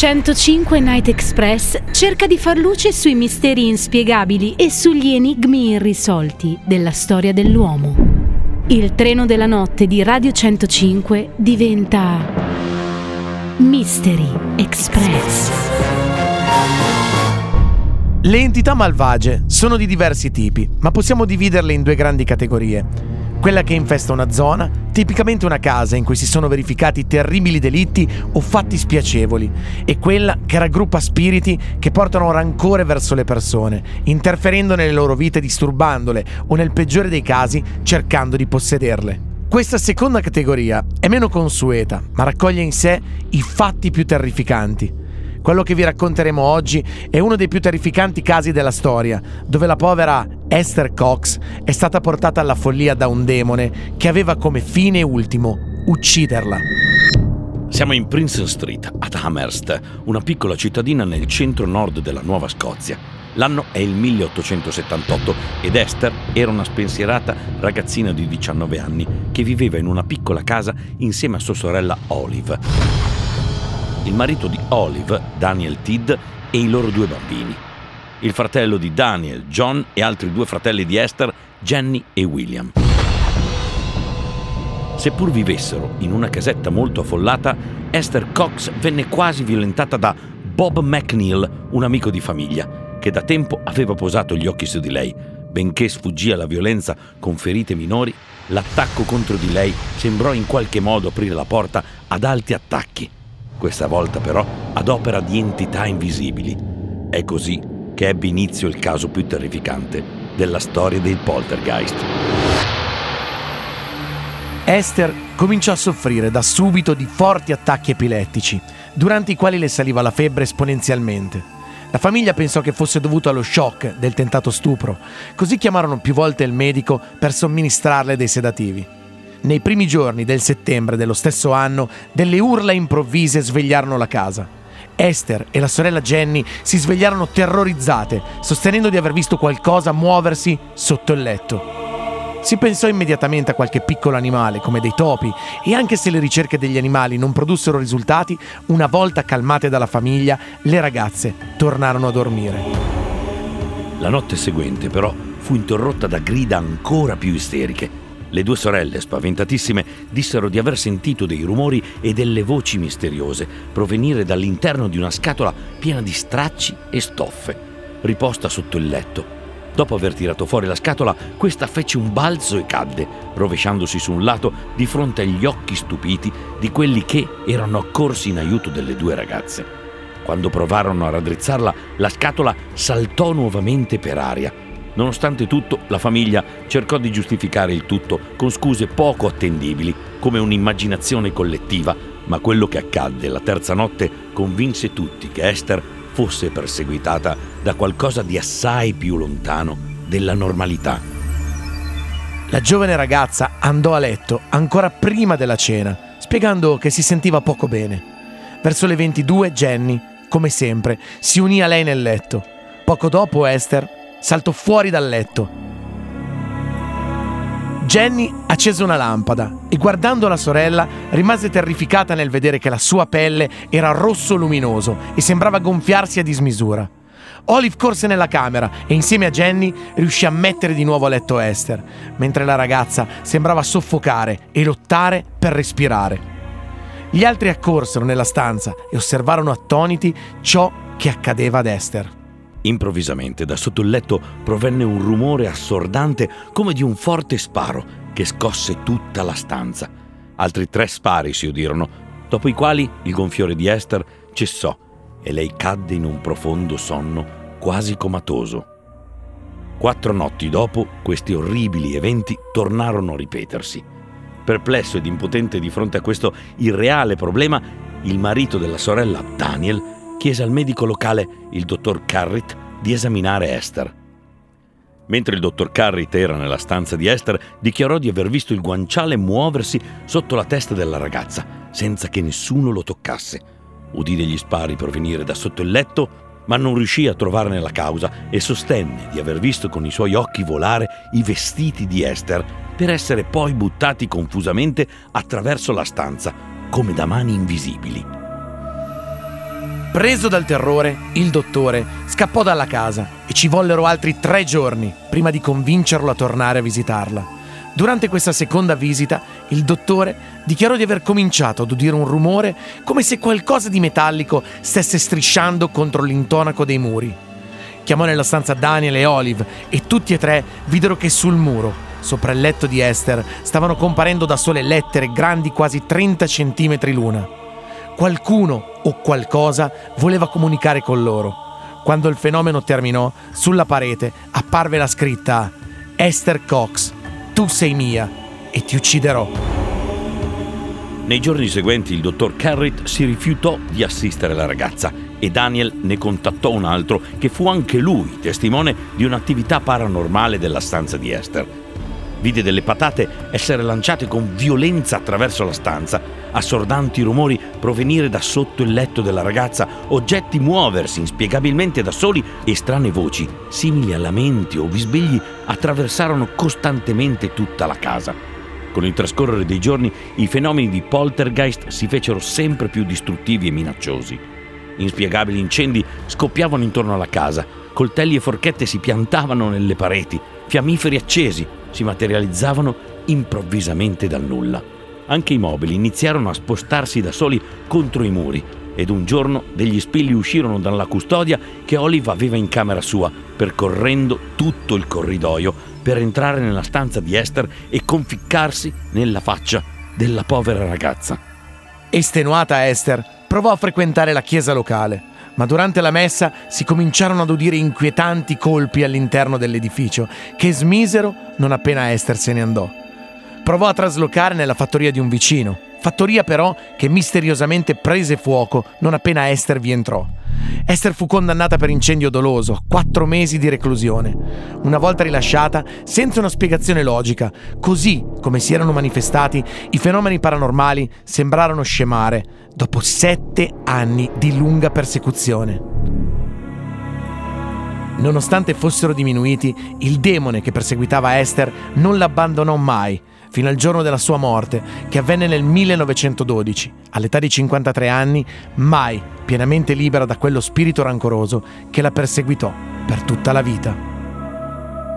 105 Night Express cerca di far luce sui misteri inspiegabili e sugli enigmi irrisolti della storia dell'uomo. Il treno della notte di Radio 105 diventa Mystery Express. Le entità malvagie sono di diversi tipi, ma possiamo dividerle in due grandi categorie quella che infesta una zona, tipicamente una casa in cui si sono verificati terribili delitti o fatti spiacevoli, e quella che raggruppa spiriti che portano rancore verso le persone, interferendo nelle loro vite disturbandole o nel peggiore dei casi cercando di possederle. Questa seconda categoria è meno consueta, ma raccoglie in sé i fatti più terrificanti quello che vi racconteremo oggi è uno dei più terrificanti casi della storia, dove la povera Esther Cox è stata portata alla follia da un demone che aveva come fine ultimo ucciderla. Siamo in Princeton Street, ad Amherst, una piccola cittadina nel centro-nord della Nuova Scozia. L'anno è il 1878 ed Esther era una spensierata ragazzina di 19 anni che viveva in una piccola casa insieme a sua sorella Olive il marito di Olive, Daniel Tidd, e i loro due bambini. Il fratello di Daniel, John, e altri due fratelli di Esther, Jenny e William. Seppur vivessero in una casetta molto affollata, Esther Cox venne quasi violentata da Bob McNeil, un amico di famiglia, che da tempo aveva posato gli occhi su di lei. Benché sfuggì alla violenza con ferite minori, l'attacco contro di lei sembrò in qualche modo aprire la porta ad altri attacchi questa volta però ad opera di entità invisibili. È così che ebbe inizio il caso più terrificante della storia del poltergeist. Esther cominciò a soffrire da subito di forti attacchi epilettici, durante i quali le saliva la febbre esponenzialmente. La famiglia pensò che fosse dovuto allo shock del tentato stupro, così chiamarono più volte il medico per somministrarle dei sedativi. Nei primi giorni del settembre dello stesso anno, delle urla improvvise svegliarono la casa. Esther e la sorella Jenny si svegliarono terrorizzate, sostenendo di aver visto qualcosa muoversi sotto il letto. Si pensò immediatamente a qualche piccolo animale, come dei topi, e anche se le ricerche degli animali non produssero risultati, una volta calmate dalla famiglia, le ragazze tornarono a dormire. La notte seguente, però, fu interrotta da grida ancora più isteriche. Le due sorelle, spaventatissime, dissero di aver sentito dei rumori e delle voci misteriose provenire dall'interno di una scatola piena di stracci e stoffe, riposta sotto il letto. Dopo aver tirato fuori la scatola, questa fece un balzo e cadde, rovesciandosi su un lato di fronte agli occhi stupiti di quelli che erano accorsi in aiuto delle due ragazze. Quando provarono a raddrizzarla, la scatola saltò nuovamente per aria Nonostante tutto, la famiglia cercò di giustificare il tutto con scuse poco attendibili, come un'immaginazione collettiva, ma quello che accadde la terza notte convinse tutti che Esther fosse perseguitata da qualcosa di assai più lontano della normalità. La giovane ragazza andò a letto ancora prima della cena, spiegando che si sentiva poco bene. Verso le 22 Jenny, come sempre, si unì a lei nel letto. Poco dopo Esther saltò fuori dal letto. Jenny accese una lampada e guardando la sorella rimase terrificata nel vedere che la sua pelle era rosso luminoso e sembrava gonfiarsi a dismisura. Olive corse nella camera e insieme a Jenny riuscì a mettere di nuovo a letto Esther, mentre la ragazza sembrava soffocare e lottare per respirare. Gli altri accorsero nella stanza e osservarono attoniti ciò che accadeva ad Esther. Improvvisamente da sotto il letto provenne un rumore assordante come di un forte sparo che scosse tutta la stanza. Altri tre spari si udirono, dopo i quali il gonfiore di Esther cessò e lei cadde in un profondo sonno quasi comatoso. Quattro notti dopo questi orribili eventi tornarono a ripetersi. Perplesso ed impotente di fronte a questo irreale problema, il marito della sorella, Daniel, chiese al medico locale, il dottor Carritt, di esaminare Esther. Mentre il dottor Carritt era nella stanza di Esther, dichiarò di aver visto il guanciale muoversi sotto la testa della ragazza, senza che nessuno lo toccasse. Udì degli spari provenire da sotto il letto, ma non riuscì a trovarne la causa e sostenne di aver visto con i suoi occhi volare i vestiti di Esther per essere poi buttati confusamente attraverso la stanza, come da mani invisibili. Preso dal terrore, il dottore scappò dalla casa e ci vollero altri tre giorni prima di convincerlo a tornare a visitarla. Durante questa seconda visita, il dottore dichiarò di aver cominciato ad udire un rumore come se qualcosa di metallico stesse strisciando contro l'intonaco dei muri. Chiamò nella stanza Daniel e Olive e tutti e tre videro che sul muro, sopra il letto di Esther, stavano comparendo da sole lettere grandi quasi 30 centimetri l'una. Qualcuno o qualcosa voleva comunicare con loro. Quando il fenomeno terminò, sulla parete apparve la scritta Esther Cox, tu sei mia e ti ucciderò. Nei giorni seguenti il dottor Carrot si rifiutò di assistere la ragazza e Daniel ne contattò un altro che fu anche lui testimone di un'attività paranormale della stanza di Esther. Vide delle patate essere lanciate con violenza attraverso la stanza, assordanti rumori provenire da sotto il letto della ragazza, oggetti muoversi inspiegabilmente da soli e strane voci, simili a lamenti o bisbegli, attraversarono costantemente tutta la casa. Con il trascorrere dei giorni i fenomeni di poltergeist si fecero sempre più distruttivi e minacciosi. Inspiegabili incendi scoppiavano intorno alla casa, coltelli e forchette si piantavano nelle pareti, fiammiferi accesi si materializzavano improvvisamente dal nulla. Anche i mobili iniziarono a spostarsi da soli contro i muri ed un giorno degli spilli uscirono dalla custodia che Olive aveva in camera sua, percorrendo tutto il corridoio per entrare nella stanza di Esther e conficcarsi nella faccia della povera ragazza. Estenuata Esther provò a frequentare la chiesa locale, ma durante la messa si cominciarono ad udire inquietanti colpi all'interno dell'edificio, che smisero non appena Esther se ne andò. Provò a traslocare nella fattoria di un vicino, fattoria però che misteriosamente prese fuoco non appena Esther vi entrò. Esther fu condannata per incendio doloso, quattro mesi di reclusione. Una volta rilasciata, senza una spiegazione logica, così come si erano manifestati, i fenomeni paranormali sembrarono scemare dopo sette anni di lunga persecuzione. Nonostante fossero diminuiti, il demone che perseguitava Esther non l'abbandonò mai, fino al giorno della sua morte, che avvenne nel 1912, all'età di 53 anni, mai pienamente libera da quello spirito rancoroso che la perseguitò per tutta la vita.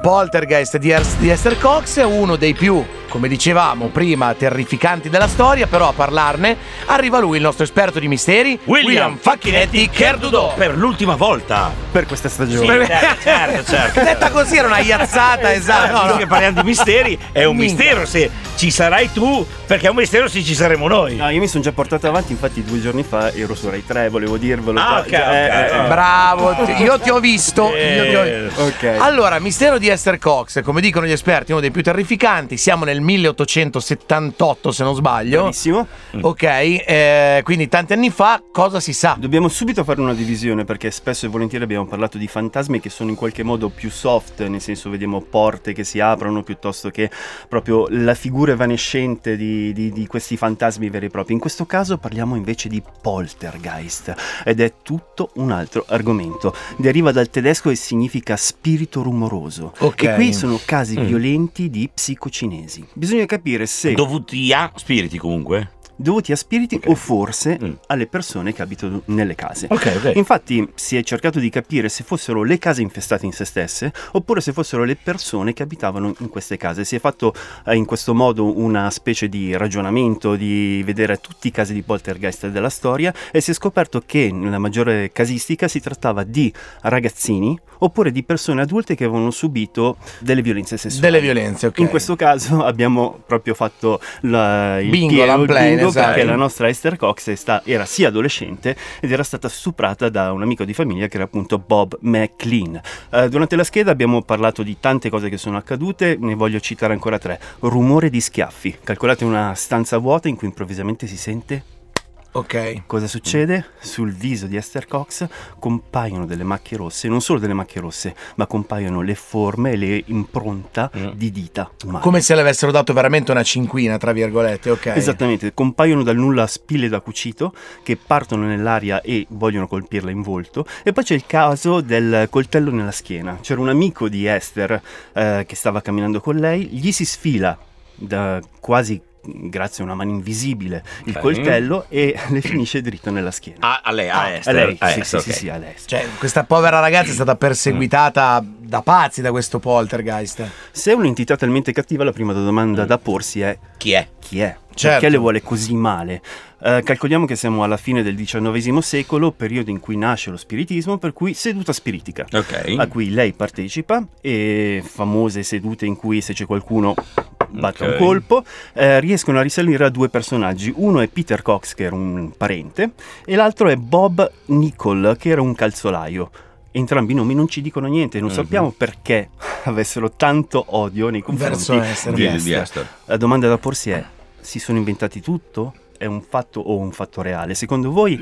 Poltergeist di, er- di Esther Cox è uno dei più, come dicevamo prima, terrificanti della storia, però a parlarne arriva lui, il nostro esperto di misteri, William Facchinetti Kerdudo per l'ultima volta per questa stagione. Sì, certo, certo, certo. Detta così era una iazzata, esatto. No, No, no. che parliamo di misteri è un Minchia. mistero se ci sarai tu, perché è un mistero se ci saremo noi. No, io mi sono già portato avanti, infatti due giorni fa ero su Rai 3, volevo dirvelo. Ah, già- ok, già- ok, eh, ok. eh, Bravo, io ti ho visto. io ti ho- Eh, Ok. Allora, mistero di Esther Cox, come dicono gli esperti, uno dei più terrificanti. Siamo nel 1878, se non sbaglio. Bravissimo. Ok, eh, quindi tanti anni fa, cosa si sa? Dobbiamo subito fare una divisione perché spesso e volentieri abbiamo parlato di fantasmi che sono in qualche modo più soft, nel senso vediamo porte che si aprono piuttosto che proprio la figura evanescente di, di- di questi fantasmi veri e propri. In questo caso parliamo invece di poltergeist ed è tutto un altro argomento. Deriva dal tedesco e significa spirito rumoroso. Ok. E qui sono casi Mm. violenti di psicocinesi. Bisogna capire se Dovuti a spiriti comunque. Dovuti a spiriti o forse Mm. alle persone che abitano nelle case. Ok, ok. Infatti si è cercato di capire se fossero le case infestate in se stesse oppure se fossero le persone che abitavano in queste case. Si è fatto eh, in questo modo una specie di ragionamento, di vedere tutti i casi di poltergeist della storia e si è scoperto che nella maggiore casistica si trattava di ragazzini oppure di persone adulte che avevano subito delle violenze sessuali. Delle violenze, ok. In questo caso abbiamo proprio fatto la, il Bingo, pieno, esatto. perché la nostra Esther Cox sta- era sì adolescente ed era stata stuprata da un amico di famiglia che era appunto Bob McLean. Eh, durante la scheda abbiamo parlato di tante cose che sono accadute, ne voglio citare ancora tre. Rumore di schiaffi. Calcolate una stanza vuota in cui improvvisamente si sente Ok. Cosa succede? Sul viso di Esther Cox compaiono delle macchie rosse, non solo delle macchie rosse, ma compaiono le forme e le impronta Mm. di dita umane. Come se le avessero dato veramente una cinquina, tra virgolette, ok. Esattamente, compaiono dal nulla spille da cucito che partono nell'aria e vogliono colpirla in volto. E poi c'è il caso del coltello nella schiena. C'era un amico di Esther eh, che stava camminando con lei, gli si sfila da quasi grazie a una mano invisibile il coltello e le finisce dritto nella schiena. Ah, a lei, a a Esther. lei, a sì, Esther, sì, ok. sì, sì, a lei. Cioè, questa povera ragazza è stata perseguitata da pazzi da questo poltergeist. Se è un'entità talmente cattiva, la prima domanda da porsi è Chi è? chi è? Certo. Perché le vuole così male? Eh, calcoliamo che siamo alla fine del XIX secolo, periodo in cui nasce lo spiritismo, per cui seduta spiritica. Ok. A cui lei partecipa e famose sedute in cui se c'è qualcuno batte Ok. un colpo, eh, riescono a risalire a due personaggi. Uno è Peter Cox, che era un parente, e l'altro è Bob Nicol, che era un calzolaio. Entrambi i nomi non ci dicono niente, non Mhm. sappiamo perché avessero tanto odio nei confronti Di, Esther. di Esther. La domanda da porsi è: si sono inventati tutto? È un fatto o un fatto reale? Secondo voi,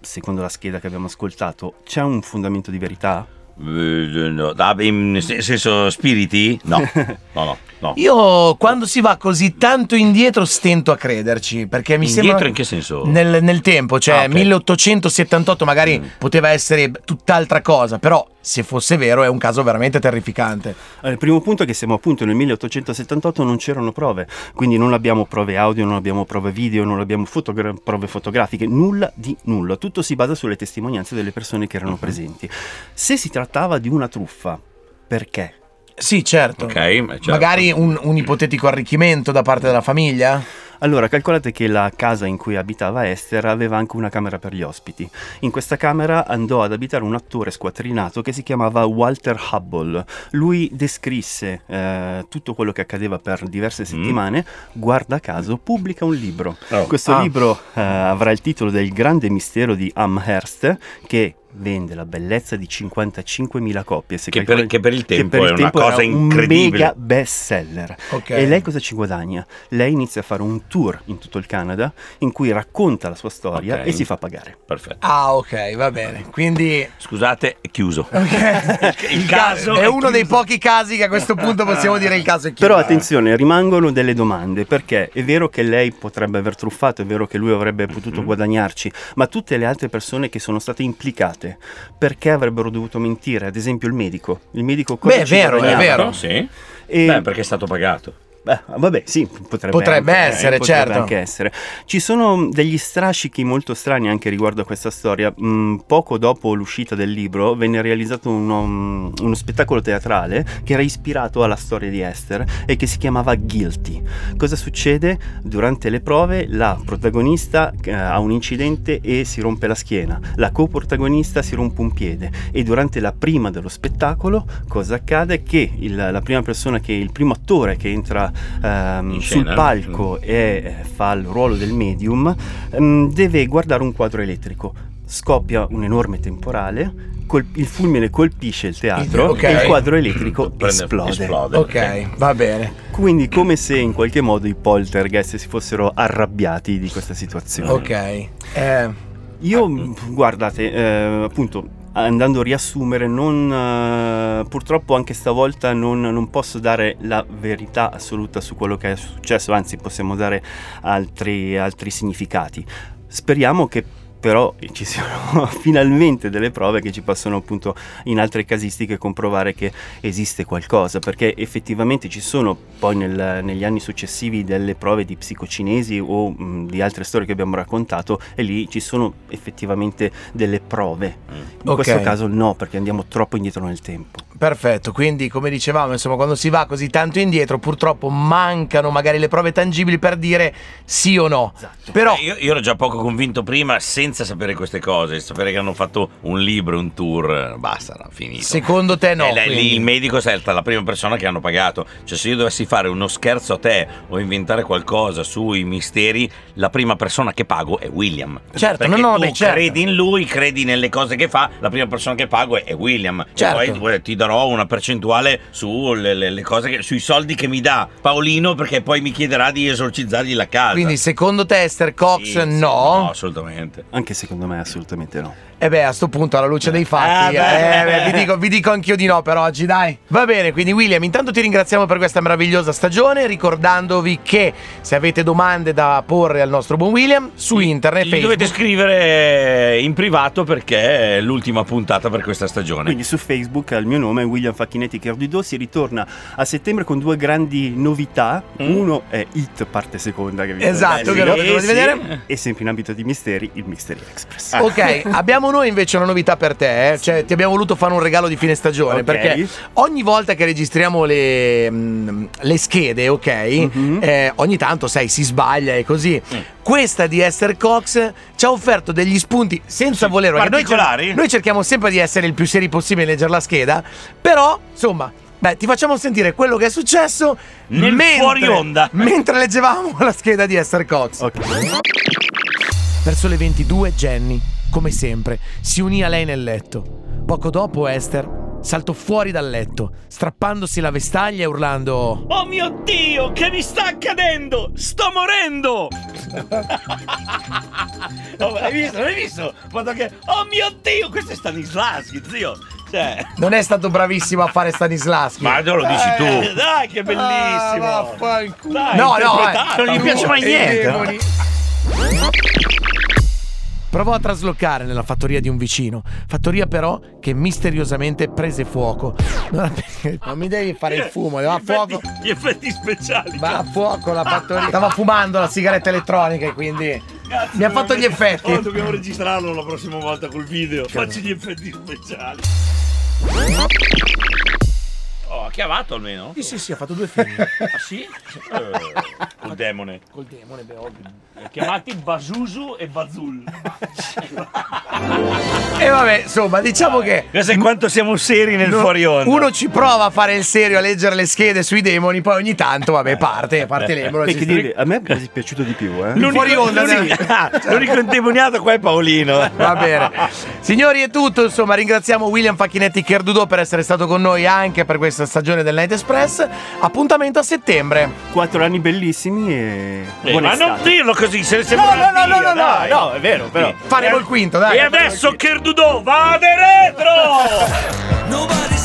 secondo la scheda che abbiamo ascoltato, c'è un fondamento di verità? In se- senso spiriti? No, no, no. no. Io quando si va così tanto indietro stento a crederci, perché mi Indietro sembra... in che senso? Nel, nel tempo, cioè Ah, ok. 1878 magari Mm. poteva essere tutt'altra cosa, però se fosse vero è un caso veramente terrificante. Allora, il primo punto è che siamo appunto nel 1878, non c'erano prove, quindi non abbiamo prove audio, non abbiamo prove video, non abbiamo fotogra- prove fotografiche, nulla di nulla. Tutto si basa sulle testimonianze delle persone che erano presenti. Se si trattava di una truffa, perché? Sì, certo. Ok, eh, certo. Magari un, un ipotetico arricchimento da parte della famiglia? Allora, calcolate che la casa in cui abitava Esther aveva anche una camera per gli ospiti. In questa camera andò ad abitare un attore squattrinato che si chiamava Walter Hubble. Lui descrisse eh, tutto quello che accadeva per diverse settimane. Guarda caso, pubblica un libro. Oh. Questo Ah. libro eh, avrà il titolo del grande mistero di Amherst, che vende la bellezza di 55.000 copie. Se Che per- calcoli- che per il tempo per il è una tempo era cosa un incredibile. mega best seller. Ok. E lei cosa ci guadagna? Lei inizia a fare un tour in tutto il Canada in cui racconta la sua storia Ok. e si fa pagare. Perfetto. Ah, ok, va bene. Quindi Scusate, è chiuso. ok, Il caso è è uno dei chiuso. pochi casi che a questo punto possiamo dire il caso è chiuso. Però attenzione, rimangono delle domande, perché è vero che lei potrebbe aver truffato, è vero che lui avrebbe potuto Mhm. guadagnarci, ma tutte le altre persone che sono state implicate, perché avrebbero dovuto mentire? Ad esempio il medico. Il medico cosa Beh, è vero, è vero. No, sì. E- Beh, perché è stato pagato. Beh, vabbè, sì, potrebbe, Potrebbe anche- essere, potrebbe certo. anche essere. Ci sono degli strascichi molto strani anche riguardo a questa storia. Mm, poco dopo l'uscita del libro venne realizzato uno, mm, uno spettacolo teatrale che era ispirato alla storia di Esther e che si chiamava Guilty. Cosa succede? Durante le prove la protagonista eh, ha un incidente e si rompe la schiena, la coprotagonista si rompe un piede e durante la prima dello spettacolo cosa accade? Che il- la prima persona che il primo attore che entra ehm, sul palco e eh, fa il ruolo del medium ehm, deve guardare un quadro elettrico. Scoppia un enorme temporale, col- il fulmine colpisce il teatro Ok. e il quadro elettrico esplode. esplode. Ok, va bene. Quindi come se in qualche modo i poltergeist si fossero arrabbiati di questa situazione. Ok. Eh, Io, mh, guardate, eh, appunto, andando a riassumere, non, eh, purtroppo anche stavolta non, non posso dare la verità assoluta su quello che è successo, anzi possiamo dare altri, altri significati. Speriamo che però ci siano finalmente delle prove che ci possono appunto in altre casistiche comprovare che esiste qualcosa, perché effettivamente ci sono poi nel- negli anni successivi delle prove di psicocinesi o mh, di altre storie che abbiamo raccontato e lì ci sono effettivamente delle prove. In Ok. questo caso no, perché andiamo troppo indietro nel tempo. perfetto, quindi come dicevamo, insomma, quando si va così tanto indietro, purtroppo mancano magari le prove tangibili per dire sì o no. Esatto. Però Eh, io, io ero già poco convinto prima senza sapere queste cose, sapere che hanno fatto un libro, un tour, basta, era finito. secondo te no? Eh, lì il medico è la prima persona che hanno pagato. Cioè, se io dovessi fare uno scherzo a te o inventare qualcosa sui misteri, la prima persona che pago è William. Certo, Perché no, no, tu beh, certo. credi in lui, credi nelle cose che fa, la prima persona che pago è, è William. Certo. E poi eh, ti darò una percentuale sulle le- le cose che- sui soldi che mi dà Paolino perché poi mi chiederà di esorcizzargli la casa. Quindi secondo te Esther Cox Sì, sì, no? No, assolutamente. Anche secondo me assolutamente no. E beh, a sto punto, alla luce dei fatti, beh. eh, beh, vi, dico, vi dico anch'io di no per oggi, dai. Va bene, quindi William, intanto ti ringraziamo per questa meravigliosa stagione, ricordandovi che se avete domande da porre al nostro buon William, su internet, Facebook... dovete scrivere in privato perché è l'ultima puntata per questa stagione. Quindi su Facebook al mio nome William Facchinetti Cardudo si ritorna a settembre con due grandi novità. Mm. Uno è Hit parte seconda che vi Esatto, Eh, che lo sì. di sì. vedere. e sempre in ambito di misteri il Mystery Express. Ok, abbiamo noi invece una novità per te, eh. cioè ti abbiamo voluto fare un regalo di fine stagione Ok. perché ogni volta che registriamo le, mm, le schede, ok, Mhm. eh, ogni tanto sai si sbaglia e così. Mm. Questa di Esther Cox ci ha offerto degli spunti senza Sì, volerlo. perché noi particolari? Noi, cerchiamo sempre di essere il più seri possibile nel leggere la scheda, però insomma. Beh, ti facciamo sentire quello che è successo Nel mentre, fuori onda. mentre leggevamo la scheda di Esther Cox. Ok. Verso le 22 Jenny, come sempre, si unì a lei nel letto. Poco dopo Esther saltò fuori dal letto, strappandosi la vestaglia e urlando Oh mio Dio, che mi sta accadendo? Sto morendo! oh, hai visto? Hai visto? Guarda che... Oh mio Dio, questo è Stanislaschi, zio! Cioè... Non è stato bravissimo a fare Stanislaschi. Ma non lo dici Eh, tu! Dai, che bellissimo! Ah. Dai, no, no, eh, Non gli piace mai niente. Provò a traslocare nella fattoria di un vicino, fattoria però che misteriosamente prese fuoco. Non, non mi devi fare il fumo, va a fuoco. Gli effetti speciali! Va a fuoco la fattoria. Stava fumando la sigaretta elettronica e quindi Cazzo, mi ha fatto gli effetti. Oh, dobbiamo registrarlo la prossima volta col video. Facci gli effetti speciali. Oh, ha chiamato almeno? Sì, sì, sì, ha fatto due film. Ah sì? Eh, col demone. Col demone, beh, ovvio. Ha chiamati Basusu e Bazul. E vabbè, insomma, diciamo che Questo è quanto siamo seri nel no- fuori onda. uno ci prova a fare il serio, a leggere le schede sui demoni, poi ogni tanto, vabbè, parte, parte l'embolo. Sta- dire, a me è piaciuto di più, eh. L'unico, fuori onda, l'unico, dai. l'unico indemoniato qua è Paolino. Va bene. Signori, è tutto. Insomma, ringraziamo William Facchinetti Cherdudo per essere stato con noi anche per questa stagione del Night Express. Appuntamento a settembre. Quattro anni bellissimi e Eh, ma non dirlo così, se ne sembra No, no, no, no, no, no. No, è vero, però. Faremo il quinto, dai. E adesso Kerdudo, vade retro! Nobody